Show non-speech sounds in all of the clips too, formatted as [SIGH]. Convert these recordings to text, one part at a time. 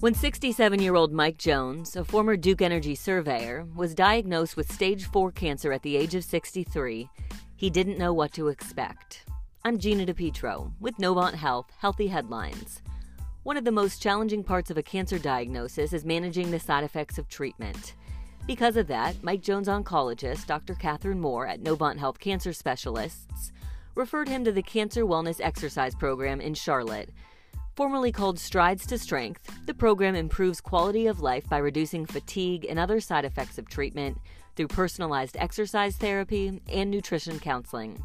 When 67 year old Mike Jones, a former Duke Energy surveyor, was diagnosed with stage 4 cancer at the age of 63, he didn't know what to expect. I'm Gina DePietro with Novant Health Healthy Headlines. One of the most challenging parts of a cancer diagnosis is managing the side effects of treatment. Because of that, Mike Jones oncologist Dr. Catherine Moore at Novant Health Cancer Specialists referred him to the Cancer Wellness Exercise Program in Charlotte. Formerly called Strides to Strength, the program improves quality of life by reducing fatigue and other side effects of treatment through personalized exercise therapy and nutrition counseling.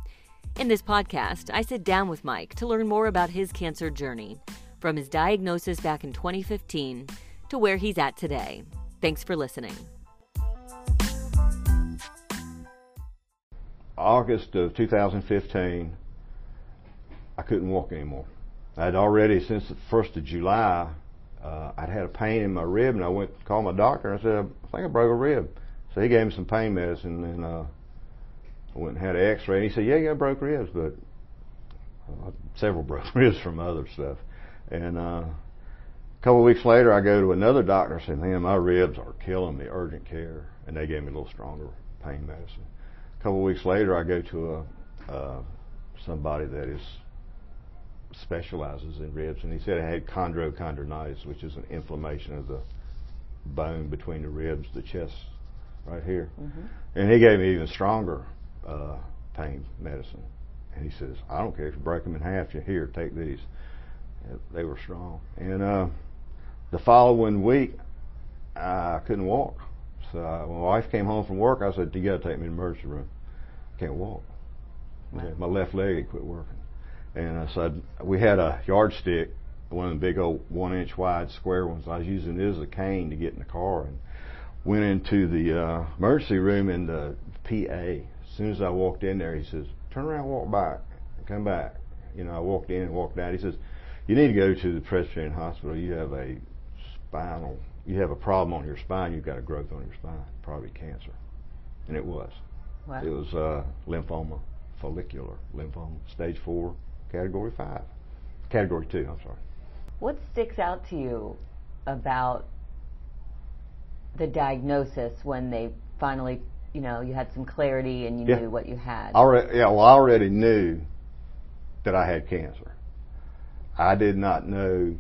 In this podcast, I sit down with Mike to learn more about his cancer journey, from his diagnosis back in 2015 to where he's at today. Thanks for listening. August of 2015, I couldn't walk anymore. I'd already, since the 1st of July, uh, I'd had a pain in my rib, and I went to call my doctor, and I said, I think I broke a rib. So he gave me some pain medicine, and uh, I went and had an x-ray, and he said, yeah, you got broke ribs, but uh, several [LAUGHS] broke ribs from other stuff. And uh, a couple of weeks later, I go to another doctor and say, man, my ribs are killing me, urgent care. And they gave me a little stronger pain medicine. A couple of weeks later, I go to a, uh, somebody that is specializes in ribs, and he said I had chondrochondronitis, which is an inflammation of the bone between the ribs, the chest, right here. Mm-hmm. And he gave me even stronger uh, pain medicine. And he says, I don't care if you break them in half. You here, take these. And they were strong. And uh, the following week, I couldn't walk. Uh, when my wife came home from work, I said, "You got to take me to the emergency room. I can't walk. Wow. My left leg had quit working." And I said, we had a yardstick, one of the big old one inch wide square ones. I was using it as a cane to get in the car and went into the uh, emergency room and the PA. As soon as I walked in there, he says, turn around, walk back, come back. You know, I walked in and walked out. He says, you need to go to the Presbyterian Hospital. You have a spinal, you have a problem on your spine. You've got a growth on your spine, probably cancer. And it was. Wow. It was uh, lymphoma, follicular lymphoma, stage four, Category 5. Category 2, I'm sorry. What sticks out to you about the diagnosis when they finally, you know, you had some clarity and you yeah. knew what you had? Already, yeah, well, I already knew that I had cancer. I did not know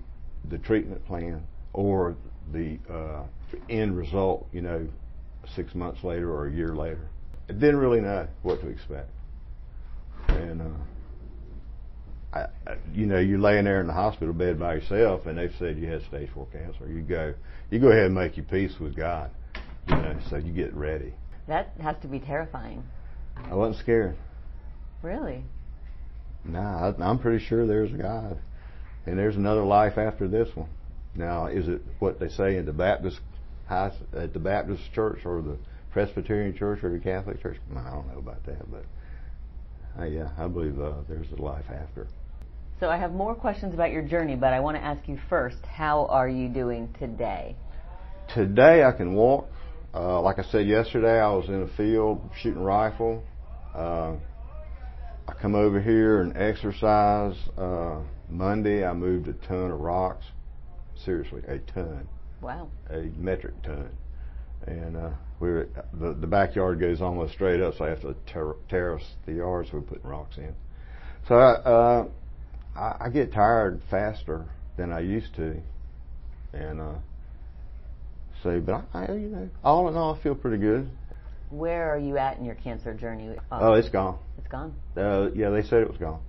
the treatment plan or the uh, end result, you know, six months later or a year later. I didn't really know what to expect. And uh, I, you know, you're laying there in the hospital bed by yourself, and they've said you had stage four cancer. You go, you go ahead and make your peace with God. You know, so you get ready. That has to be terrifying. I wasn't scared. Really? Nah, I, I'm pretty sure there's a God, and there's another life after this one. Now, is it what they say in the Baptist house, at the Baptist church or the Presbyterian church or the Catholic church? I don't know about that, but uh, yeah, I believe uh, there's a life after. So I have more questions about your journey, but I want to ask you first, how are you doing today? Today I can walk. Uh, like I said yesterday, I was in a field shooting rifle. Uh, I come over here and exercise. Uh, Monday I moved a ton of rocks. Seriously, a ton. Wow. A metric ton. And uh, we were, the, the backyard goes almost straight up, so I have to ter- terrace the yard, so we're putting rocks in. So I, uh, I, I get tired faster than I used to, and uh, say, but I, I, you know, all in all, I feel pretty good. Where are you at in your cancer journey? Oh, oh it's gone. It's gone. Uh, yeah, they said it was gone.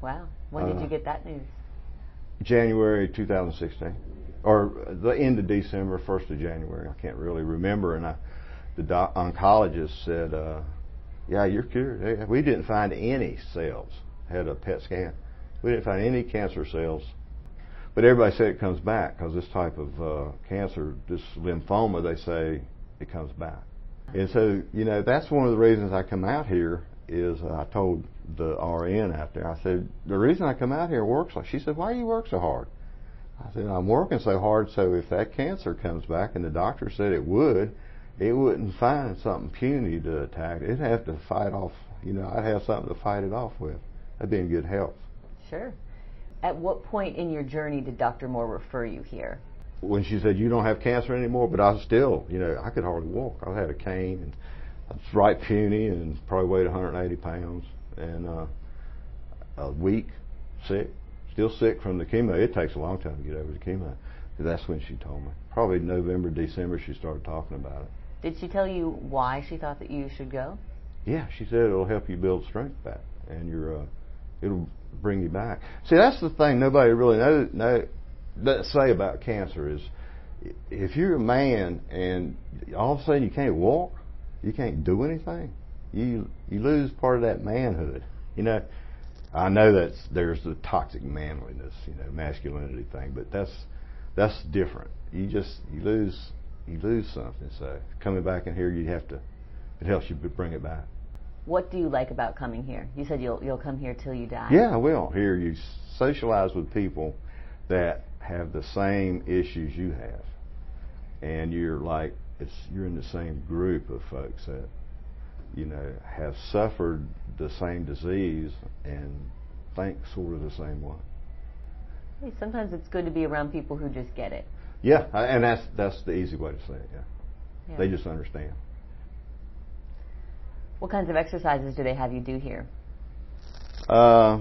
Wow. When did you uh, get that news? January 2016, or the end of December, first of January. I can't really remember, and I, the doc- oncologist said, uh, "Yeah, you're cured. We didn't find any cells. Had a PET scan." We didn't find any cancer cells. But everybody said it comes back because this type of uh, cancer, this lymphoma, they say it comes back. And so, you know, that's one of the reasons I come out here is I told the RN out there, I said, the reason I come out here works like, she said, why do you work so hard? I said, I'm working so hard so if that cancer comes back and the doctor said it would, it wouldn't find something puny to attack. It'd have to fight off You know, I'd have something to fight it off with. I'd be in good health. Sure. At what point in your journey did Dr. Moore refer you here? When she said, you don't have cancer anymore, but I still, you know, I could hardly walk. I had a cane and I was right puny and probably weighed 180 pounds and uh, a week sick, still sick from the chemo. It takes a long time to get over the chemo. That's when she told me. Probably November, December, she started talking about it. Did she tell you why she thought that you should go? Yeah, she said it'll help you build strength back, and you're, uh, it'll bring you back. See, that's the thing nobody really knows, know, doesn't say about cancer is if you're a man and all of a sudden you can't walk, you can't do anything, you you lose part of that manhood. You know, I know that there's the toxic manliness, you know, masculinity thing, but that's that's different. You just you lose you lose something. So coming back in here, you have to. It helps you bring it back. What do you like about coming here? You said you'll you'll come here till you die. Yeah, I will. Here you socialize with people that have the same issues you have, and you're like it's you're in the same group of folks that you know have suffered the same disease and think sort of the same way. Sometimes it's good to be around people who just get it. Yeah, and that's that's the easy way to say it. Yeah. yeah. They just understand. What kinds of exercises do they have you do here? Uh,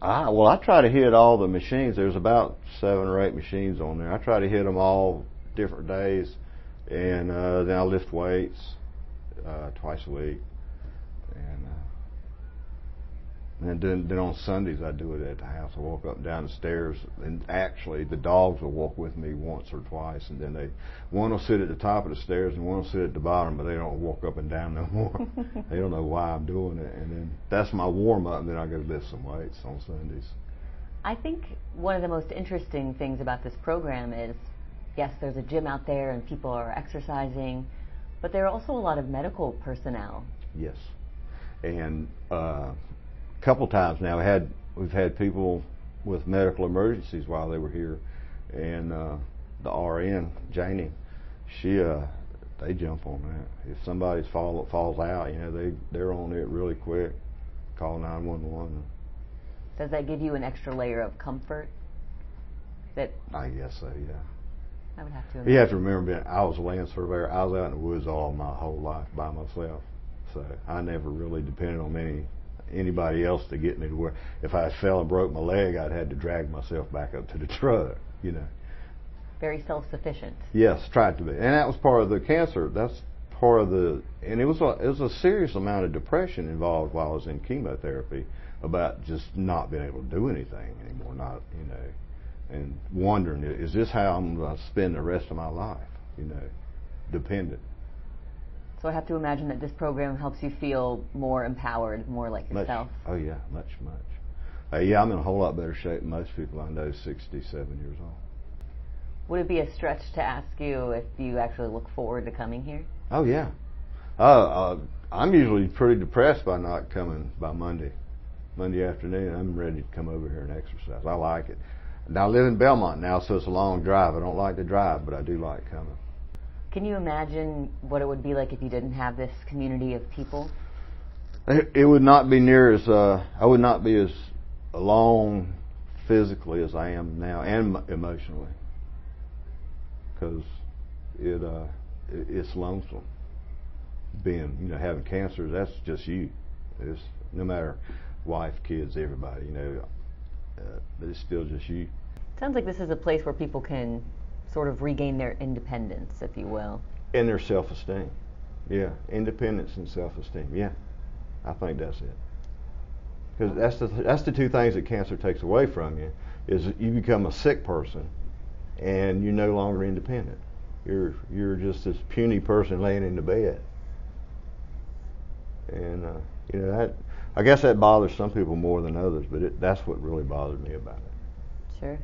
I well, I try to hit all the machines. There's about seven or eight machines on there. I try to hit them all different days, and uh, then I lift weights uh, twice a week. And then, then on Sundays I do it at the house. I walk up and down the stairs, and actually the dogs will walk with me once or twice, and then they one will sit at the top of the stairs and one will sit at the bottom, but they don't walk up and down no more. [LAUGHS] they don't know why I'm doing it, and then that's my warm up, and then I go to lift some weights on Sundays. I think one of the most interesting things about this program is, yes, there's a gym out there and people are exercising, but there are also a lot of medical personnel. Yes, and. Uh, couple times now. Had we've had people with medical emergencies while they were here, and uh, the RN Janie, she uh, they jump on that. If somebody's fall falls out, you know they they're on it really quick. Call nine one one. Does that give you an extra layer of comfort? That I guess so. Yeah. I would have to. Imagine. You have to remember, I was a land surveyor. I was out in the woods all my whole life by myself, so I never really depended on any anybody else to get me to where if I fell and broke my leg, I'd had to drag myself back up to the truck. You know. Very self-sufficient. Yes, tried to be, and that was part of the cancer. That's part of the, and it was a, it was a serious amount of depression involved while I was in chemotherapy about just not being able to do anything anymore. Not you know, and wondering is this how I'm going to spend the rest of my life? You know, dependent. So I have to imagine that this program helps you feel more empowered, more like yourself. Much, oh yeah, much, much. Uh, yeah, I'm in a whole lot better shape than most people I know 67 years old. Would it be a stretch to ask you if you actually look forward to coming here? Oh yeah. Uh, uh, I'm usually pretty depressed by not coming by Monday. Monday afternoon, I'm ready to come over here and exercise. I like it. Now I live in Belmont now, so it's a long drive. I don't like to drive, but I do like coming. Can you imagine what it would be like if you didn't have this community of people? It would not be near as uh, I would not be as alone physically as I am now, and emotionally, because it, uh, it it's lonesome. Being you know having cancer, that's just you. It's no matter wife, kids, everybody. You know, uh, but it's still just you. Sounds like this is a place where people can sort of regain their independence, if you will. And their self-esteem. Yeah, independence and self-esteem. Yeah, I think that's it. Because that's the that's the two things that cancer takes away from you is you become a sick person, and you're no longer independent. You're you're just this puny person laying in the bed. And uh, you know that I guess that bothers some people more than others, but it, that's what really bothered me about it. Sure.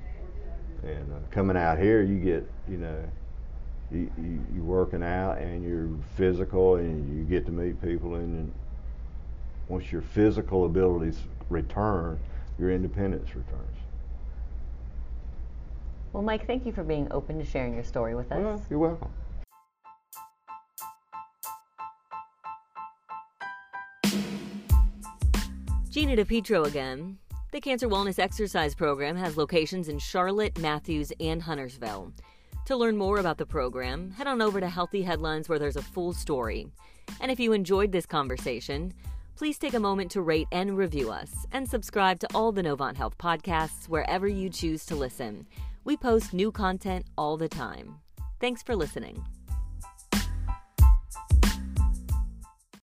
And uh, coming out here, you get, you know, you, you, you're working out and you're physical and you get to meet people. And once your physical abilities return, your independence returns. Well, Mike, thank you for being open to sharing your story with us. Well, you're welcome. Gina DiPietro again. The Cancer Wellness Exercise Program has locations in Charlotte, Matthews, and Huntersville. To learn more about the program, head on over to Healthy Headlines where there's a full story. And if you enjoyed this conversation, please take a moment to rate and review us and subscribe to all the Novant Health podcasts wherever you choose to listen. We post new content all the time. Thanks for listening.